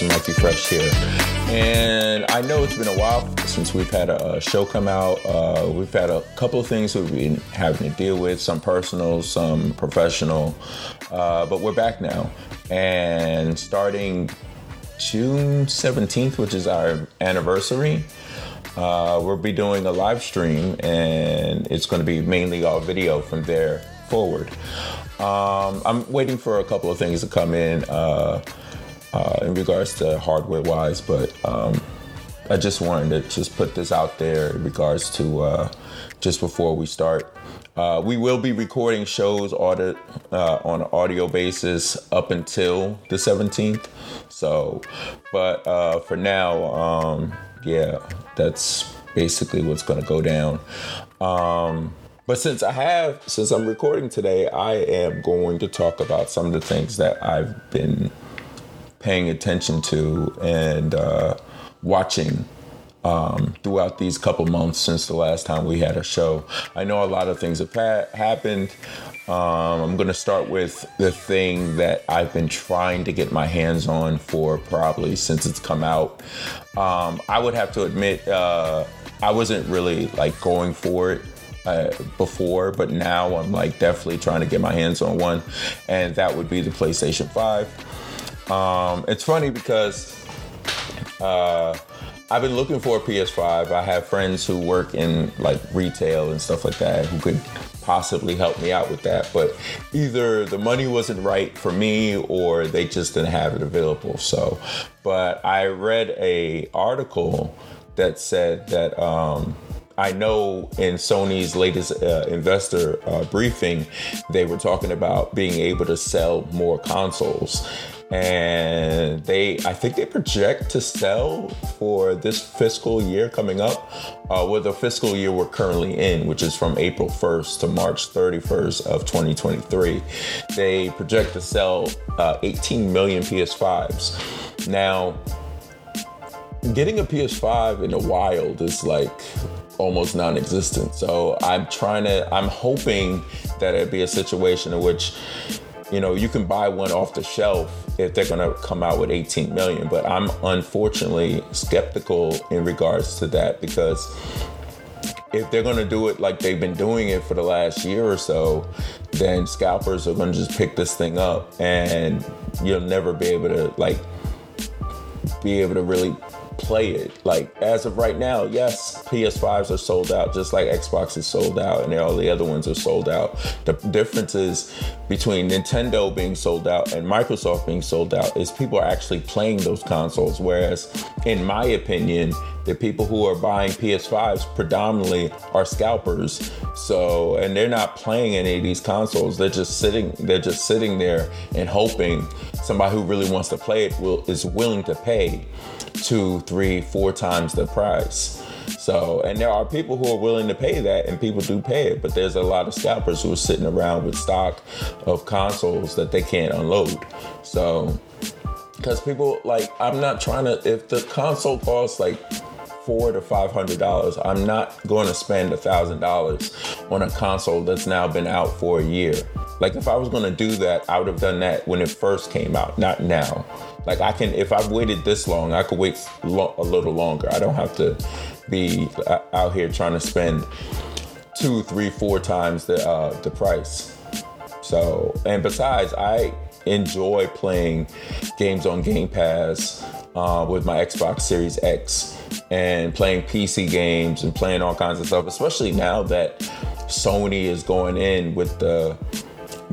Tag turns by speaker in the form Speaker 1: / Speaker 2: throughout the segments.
Speaker 1: podcast. Mikey Fresh here. And I know it's been a while since we've had a, a show come out. Uh, we've had a couple of things we've been having to deal with, some personal, some professional. Uh, but we're back now. And starting June 17th, which is our anniversary, uh, we'll be doing a live stream, and it's going to be mainly all video from there forward. Um, I'm waiting for a couple of things to come in uh, uh, in regards to hardware wise, but um, I just wanted to just put this out there in regards to uh, just before we start. Uh, we will be recording shows audit, uh, on an audio basis up until the 17th. So, but uh, for now, um, yeah, that's basically what's going to go down. Um, but since I have, since I'm recording today, I am going to talk about some of the things that I've been paying attention to and uh, watching um, throughout these couple months since the last time we had a show. I know a lot of things have ha- happened. Um, I'm going to start with the thing that I've been trying to get my hands on for probably since it's come out. Um, I would have to admit, uh, I wasn't really like going for it uh, before, but now I'm like definitely trying to get my hands on one, and that would be the PlayStation 5. Um, it's funny because uh, I've been looking for a PS5. I have friends who work in like retail and stuff like that who could possibly help me out with that, but either the money wasn't right for me or they just didn't have it available. So, but I read a article that said that um, I know in Sony's latest uh, investor uh, briefing, they were talking about being able to sell more consoles. And they, I think they project to sell for this fiscal year coming up, uh, with the fiscal year we're currently in, which is from April 1st to March 31st of 2023. They project to sell uh, 18 million PS5s. Now, getting a PS5 in the wild is like almost non-existent. So I'm trying to, I'm hoping that it'd be a situation in which, you know, you can buy one off the shelf if they're going to come out with 18 million. But I'm unfortunately skeptical in regards to that because if they're going to do it like they've been doing it for the last year or so, then scalpers are going to just pick this thing up and you'll never be able to like be able to really play it. Like as of right now, yes, PS5s are sold out, just like Xbox is sold out, and all the other ones are sold out. The difference is between Nintendo being sold out and Microsoft being sold out is people are actually playing those consoles. Whereas, in my opinion, the people who are buying PS5s predominantly are scalpers. So, and they're not playing any of these consoles. They're just sitting. They're just sitting there and hoping somebody who really wants to play it will is willing to pay two, three, four times the price. So, and there are people who are willing to pay that, and people do pay it, but there's a lot of scalpers who are sitting around with stock of consoles that they can't unload. So, because people like, I'm not trying to, if the console costs like four to five hundred dollars, I'm not going to spend a thousand dollars on a console that's now been out for a year. Like, if I was going to do that, I would have done that when it first came out, not now. Like I can, if I've waited this long, I could wait lo- a little longer. I don't have to be uh, out here trying to spend two, three, four times the uh, the price. So, and besides, I enjoy playing games on Game Pass uh, with my Xbox Series X and playing PC games and playing all kinds of stuff. Especially now that Sony is going in with the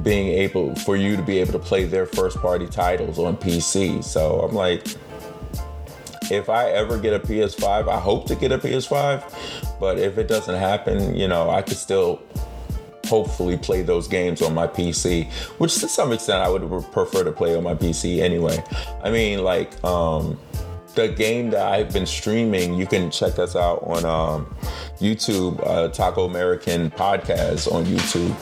Speaker 1: being able for you to be able to play their first party titles on PC. So I'm like, if I ever get a PS5, I hope to get a PS5. But if it doesn't happen, you know, I could still hopefully play those games on my PC, which to some extent I would prefer to play on my PC anyway. I mean, like, um, the game that I've been streaming, you can check us out on um, YouTube, uh, Otaku American Podcast on YouTube.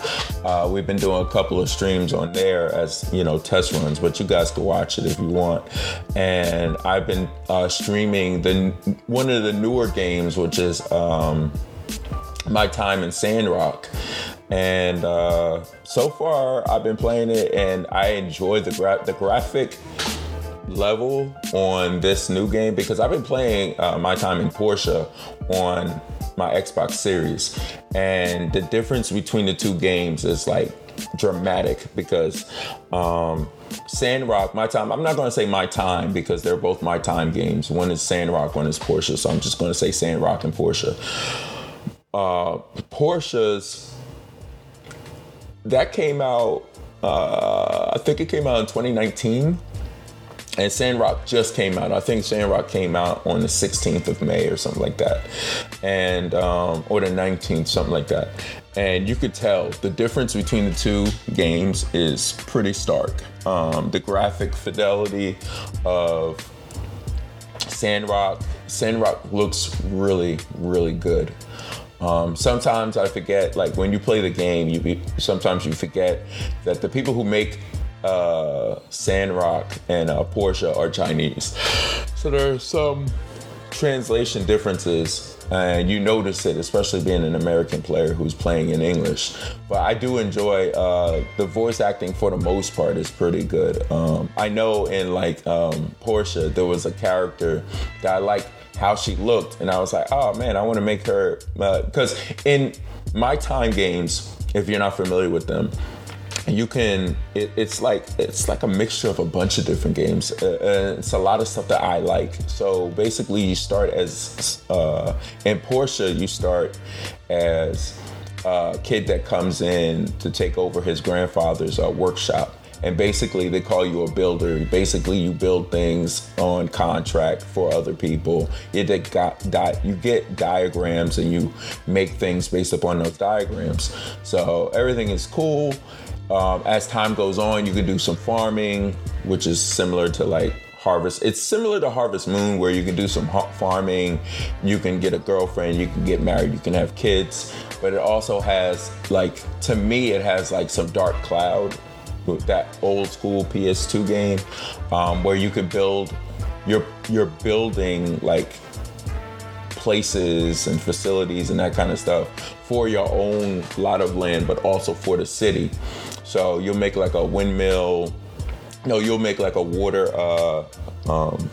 Speaker 1: Uh, we've been doing a couple of streams on there as you know test runs, but you guys can watch it if you want. And I've been uh, streaming the one of the newer games, which is um, my time in Sandrock. And uh, so far, I've been playing it, and I enjoy the gra- the graphic level on this new game because I've been playing uh, my time in Portia on my Xbox Series, and the difference between the two games is like dramatic because um, Sandrock, my time, I'm not going to say my time because they're both my time games. One is Sandrock, one is Portia. so I'm just going to say Sandrock and Portia. Uh, Portia's that came out. Uh, I think it came out in 2019 and Sandrock just came out. I think Sandrock came out on the 16th of May or something like that, and um, or the 19th, something like that. And you could tell the difference between the two games is pretty stark. Um, the graphic fidelity of Sandrock, Sandrock looks really, really good. Um, sometimes I forget, like when you play the game, you be, sometimes you forget that the people who make uh, Sandrock and uh, Portia are Chinese. So there's some translation differences and you notice it, especially being an American player who's playing in English. But I do enjoy uh, the voice acting for the most part is pretty good. Um, I know in like um, Portia, there was a character that I liked how she looked, and I was like, oh man, I want to make her because uh, in my time games, if you're not familiar with them, you can it, it's like it's like a mixture of a bunch of different games uh, it's a lot of stuff that i like. So basically you start as uh, in portia you start as a kid that comes in to take over his grandfather's uh, workshop and basically they call you a builder. Basically you build things on contract for other people. You get, diagrams and you make things based upon those diagrams. So everything is cool. Um, as time goes on, you can do some farming, which is similar to like harvest. It's similar to Harvest Moon, where you can do some farming, you can get a girlfriend, you can get married, you can have kids. But it also has like, to me, it has like some Dark Cloud, that old school PS2 game, um, where you could build. You're you're building like places and facilities and that kind of stuff for your own lot of land, but also for the city. So you'll make like a windmill. No, you'll make like a water, uh, um,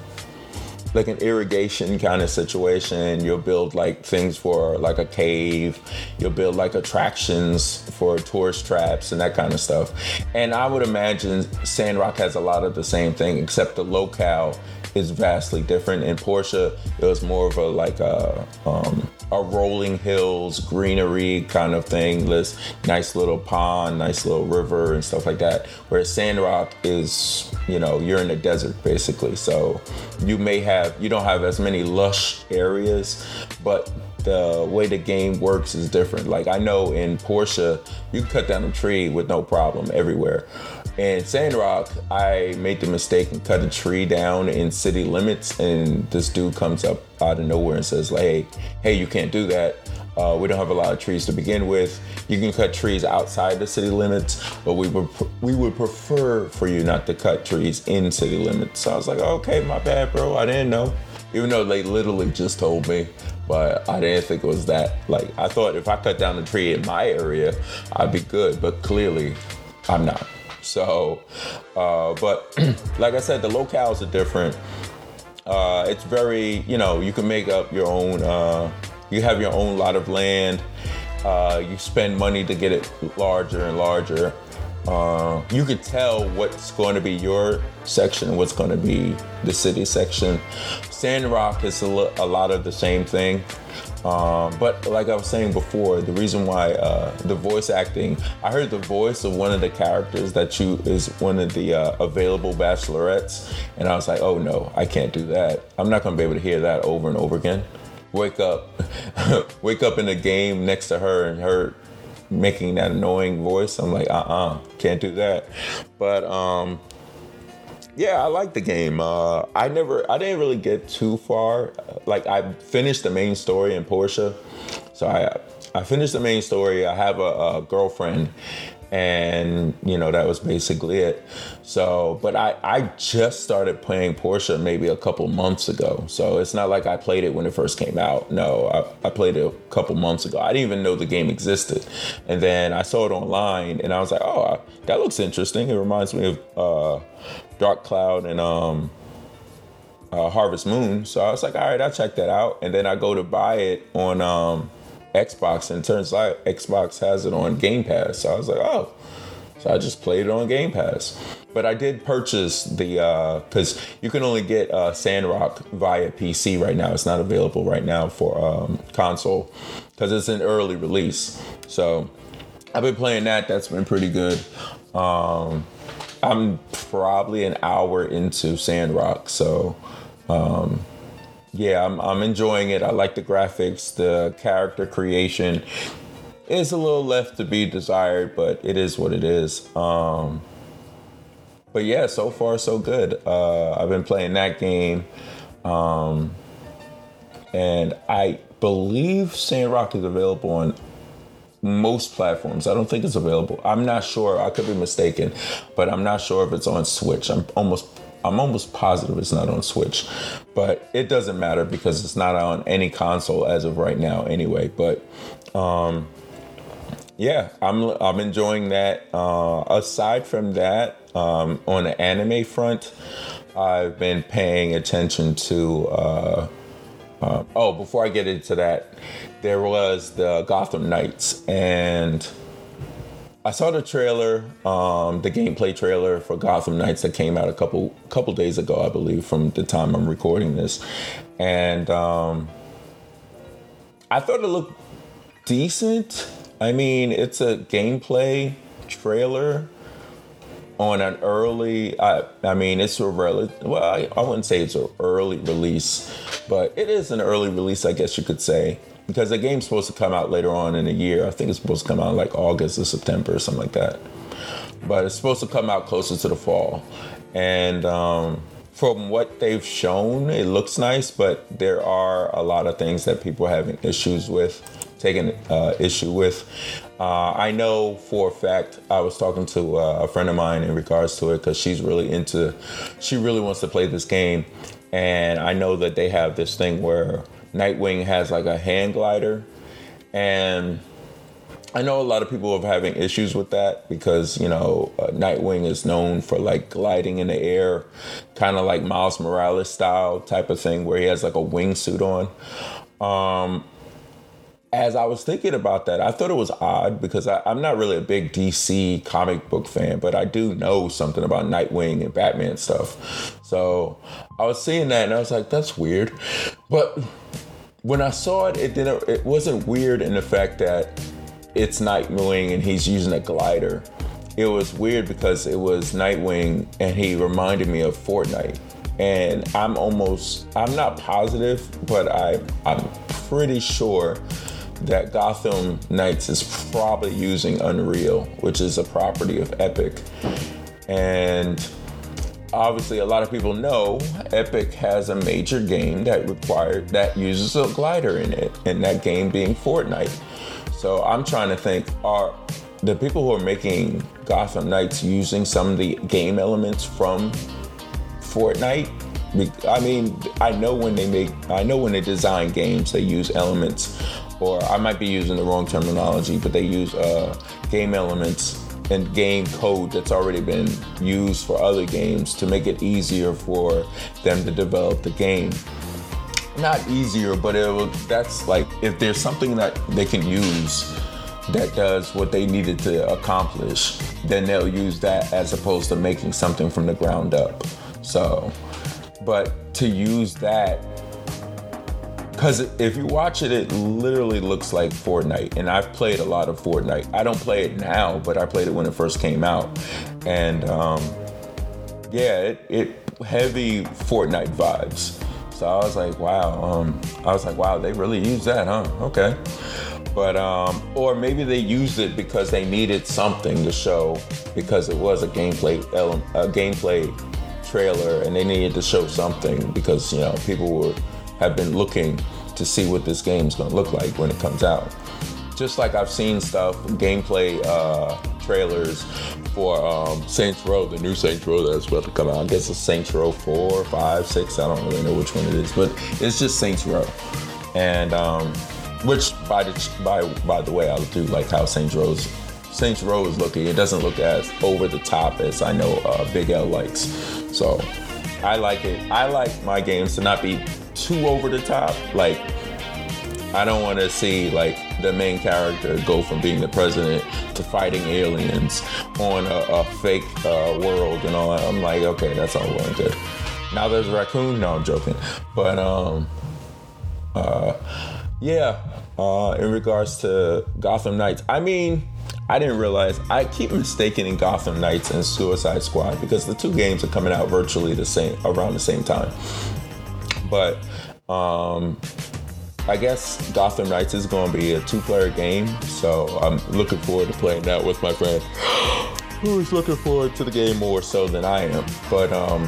Speaker 1: like an irrigation kind of situation. You'll build like things for like a cave. You'll build like attractions for tourist traps and that kind of stuff. And I would imagine Sandrock has a lot of the same thing, except the locale is vastly different. In Portia, it was more of a like a um, a rolling hills, greenery kind of thing. This nice little pond, nice little river, and stuff like that. Whereas Sandrock is, you know, you're in the desert basically. So you may have you don't have as many lush areas, but the way the game works is different. Like I know in Portia, you cut down a tree with no problem everywhere. In Sandrock, I made the mistake and cut a tree down in city limits, and this dude comes up out of nowhere and says, like, "Hey, hey, you can't do that. Uh, we don't have a lot of trees to begin with. You can cut trees outside the city limits, but we would we would prefer for you not to cut trees in city limits." So I was like, "Okay, my bad, bro. I didn't know." Even though they literally just told me, but I didn't think it was that. Like I thought if I cut down a tree in my area, I'd be good, but clearly, I'm not. So, uh, but like I said, the locales are different. Uh, it's very, you know, you can make up your own, uh, you have your own lot of land. Uh, you spend money to get it larger and larger. Uh, you could tell what's going to be your section what's going to be the city section. Sandrock is a, a lot of the same thing. Um, but like I was saying before, the reason why uh, the voice acting, I heard the voice of one of the characters that you is one of the uh, available bachelorettes, and I was like, oh no, I can't do that. I'm not gonna be able to hear that over and over again. Wake up, wake up in the game next to her and her making that annoying voice. I'm like, uh uh-uh, uh, can not do that. But um, yeah, I like the game. Uh, I never, I didn't really get too far. Like I finished the main story in Portia, so I, I finished the main story. I have a, a girlfriend, and you know that was basically it. So but i i just started playing portia maybe a couple months ago. So it's not like i played it when it first came out. No i, I played it a couple months ago. I didn't even know the game existed. And then i saw it online and i was like oh that looks interesting. It reminds me of uh, dark cloud and um uh, Harvest Moon. So I was like, all right, I'll check that out. And then I go to buy it on um, Xbox, and turns out Xbox has it on Game Pass. So I was like, oh. So I just played it on Game Pass. But I did purchase the uh because uh, you can only get uh, Sandrock via PC right now. It's not available right now for um, console because it's an early release. So I've been playing that. That's been pretty good. Um, I'm probably an hour into Sandrock, so um, yeah, I'm, I'm enjoying it. I like the graphics, the character creation is a little left to be desired, but it is what it is. Um, but yeah, so far so good. Uh, I've been playing that game, um, and I believe Sandrock is available on most platforms. I don't think it's available. I'm not sure. I could be mistaken, but I'm not sure if it's on Switch. I'm almost I'm almost positive it's not on Switch, but it doesn't matter because it's not on any console as of right now anyway. But um, yeah, I'm I'm enjoying that. Uh, aside from that, um, on the anime front, I've been paying attention to. Uh, uh, oh, before I get into that, there was the Gotham Knights, and I saw the trailer, um, the gameplay trailer for Gotham Knights that came out a couple couple days ago, I believe, from the time I'm recording this, and um, I thought it looked decent. I mean, it's a gameplay trailer on an early. I, I mean, it's a rel- well, I, I wouldn't say it's an early release, but it is an early release, I guess you could say, because the game's supposed to come out later on in the year. I think it's supposed to come out like August or September or something like that. But it's supposed to come out closer to the fall, and um, from what they've shown, it looks nice, but there are a lot of things that people are having issues with, taking uh, issue with. Uh, I know for a fact I was talking to uh, a friend of mine in regards to it because she's really into, she really wants to play this game, and I know that they have this thing where Nightwing has like a hand glider, and I know a lot of people are having issues with that because you know uh, Nightwing is known for like gliding in the air, kind of like Miles Morales style type of thing where he has like a wingsuit on. Um, as I was thinking about that, I thought it was odd because I, am not really a big DC comic book fan, but I do know something about Nightwing and Batman stuff. So I was seeing that and I was like, that's weird. But when I saw it, it didn't. It wasn't weird in the fact that it's Nightwing and he's using a glider. It was weird because it was Nightwing and he reminded me of Fortnite. And I'm almost, I'm not positive, but I, I'm pretty sure that Gotham Knights is probably using Unreal, which is a property of Epic. And obviously a lot of people know Epic has a major game that required that uses a glider in it, and that game being Fortnite. So I'm trying to think are the people who are making Gotham Knights using some of the game elements from Fortnite? I mean, I know when they make, I know when they design games, they use elements or I might be using the wrong terminology, but they use uh, game elements and game code that's already been used for other games to make it easier for them to develop the game. Not easier, but it will, that's like if there's something that they can use that does what they needed to accomplish, then they'll use that as opposed to making something from the ground up. So, but to use that because if you watch it, it literally looks like Fortnite. And I've played a lot of Fortnite. I don't play it now, but I played it when it first came out. And um, yeah, it, it heavy Fortnite vibes. So I was like, wow. Um, I was like, wow, they really use that, huh? Okay. But um, or maybe they used it because they needed something to show because it was a gameplay a gameplay trailer and they needed to show something because you know people were have been looking to see what this game's gonna look like when it comes out. Just like I've seen stuff, gameplay uh, trailers for um, Saints Row, the new Saints Row that's about to come out. I guess it's Saints Row 4, 5, 6, I don't really know which one it is, but it's just Saints Row. And um, which, by the, by, by the way, I do like how Saints Row's Saints Row is looking. It doesn't look as over the top as I know uh, Big L likes. So I like it. I like my games to not be too over the top. Like I don't want to see like the main character go from being the president to fighting aliens on a, a fake uh, world and all that. I'm like, okay, that's all well and good. Now there's raccoon. No, I'm joking. But um, uh, yeah. Uh, in regards to Gotham Knights, I mean, I didn't realize I keep mistaking in Gotham Knights and Suicide Squad because the two games are coming out virtually the same around the same time. But um, I guess Gotham Knights is going to be a two-player game, so I'm looking forward to playing that with my friend, who is looking forward to the game more so than I am. But um,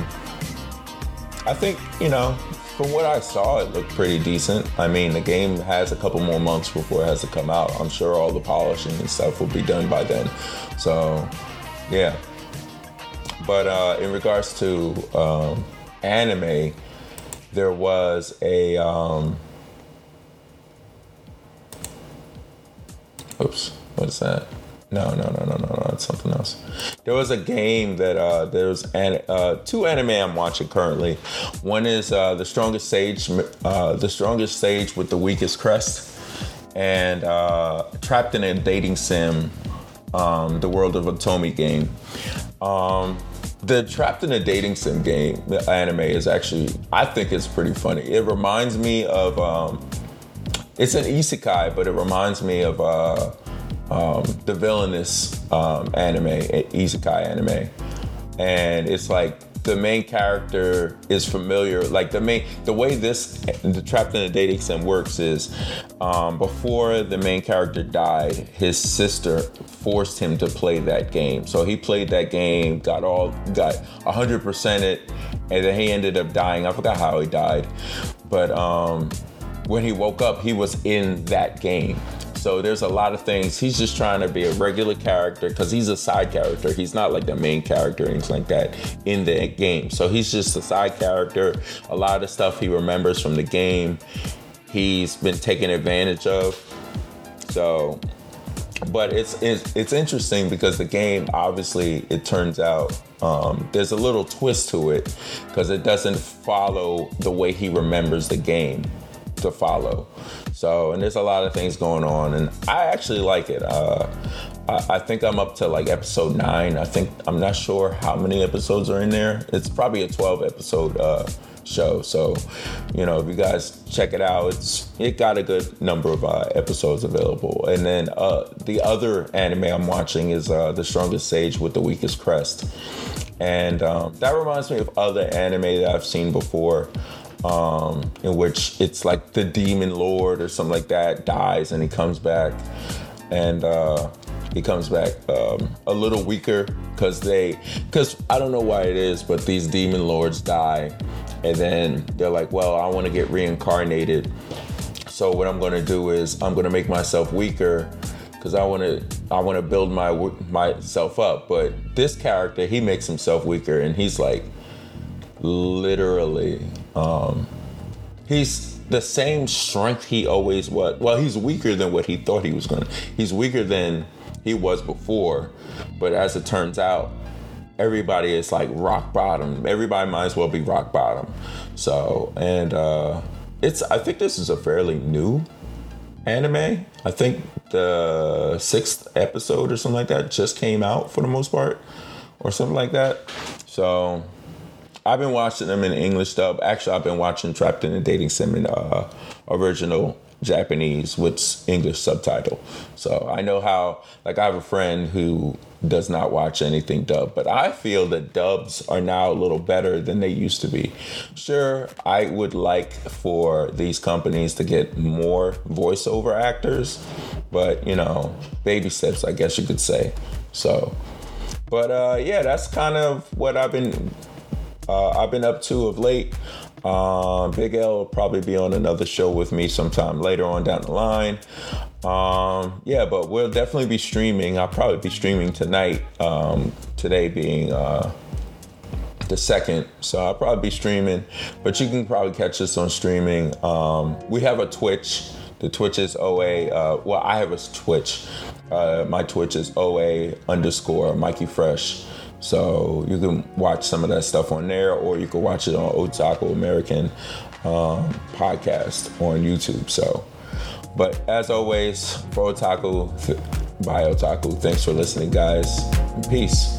Speaker 1: I think you know, from what I saw, it looked pretty decent. I mean, the game has a couple more months before it has to come out. I'm sure all the polishing and stuff will be done by then. So, yeah. But uh, in regards to um, anime, there was a um, Oops, what is that? No, no, no, no, no, no. It's something else. There was a game that uh, there's an, uh, two anime I'm watching currently. One is uh, the strongest sage, uh, the strongest sage with the weakest crest, and uh, trapped in a dating sim, um, the world of Otome game. Um, the trapped in a dating sim game, anime is actually, I think it's pretty funny. It reminds me of. Um, it's an isekai, but it reminds me of uh, um, the villainous um, anime, isekai anime, and it's like the main character is familiar. Like the main, the way this the Trapped in a Dating Sim works is, um, before the main character died, his sister forced him to play that game. So he played that game, got all, got 100% it, and then he ended up dying. I forgot how he died, but um, when he woke up, he was in that game. So there's a lot of things. He's just trying to be a regular character because he's a side character. He's not like the main character or anything like that in the game. So he's just a side character. A lot of stuff he remembers from the game, he's been taken advantage of. So, but it's it's, it's interesting because the game obviously it turns out um, there's a little twist to it because it doesn't follow the way he remembers the game to follow. So, and there's a lot of things going on, and I actually like it. Uh, I, I, think I'm up to like episode nine. I think I'm not sure how many episodes are in there. It's probably a 12 episode uh, show. So, you know, if you guys check it out, it's it got a good number of uh, episodes available. And then uh, the other anime I'm watching is uh, The Strongest Sage with the Weakest Crest, and um, that reminds me of other anime that I've seen before um, in which it's like the demon lord or something like that dies and he comes back. And uh, he comes back um, a little weaker because they because i don't know why it is but these demon lords die. And then they're like well i want to get reincarnated. So what i'm going to do is i'm going to make myself weaker because i want to i want to build my myself up. But this character he makes himself weaker and he's like literally um, he's the same strength he always was. Well, he's weaker than what he thought he was going to. He's weaker than he was before. But as it turns out, everybody is like rock bottom. Everybody might as well be rock bottom. So, and uh, it's, I think this is a fairly new anime. I think the sixth episode or something like that just came out for the most part, or something like that. So, I've been watching them in English dub. Actually, I've been watching Trapped in a Dating Sim in uh, original Japanese with English subtitle. So I know how, like, I have a friend who does not watch anything dub, but I feel that dubs are now a little better than they used to be. Sure, I would like for these companies to get more voiceover actors, but you know, baby steps, I guess you could say. So, but uh, yeah, that's kind of what I've been uh, I've been up to of late. Um, Big L will probably be on another show with me sometime later on down the line. Um, yeah, but we'll definitely be streaming. I'll probably be streaming tonight. Um, today being uh, the second, so I'll probably be streaming. But you can probably catch us on streaming. Um, we have a Twitch. The Twitch is OA. Uh, well, I have a Twitch. Uh, my Twitch is OA underscore Mikey Fresh. So you can watch some of that stuff on there, or you can watch it on Otaku American um, podcast on YouTube. So, but as always, for Otaku, by Otaku, thanks for listening, guys. Peace.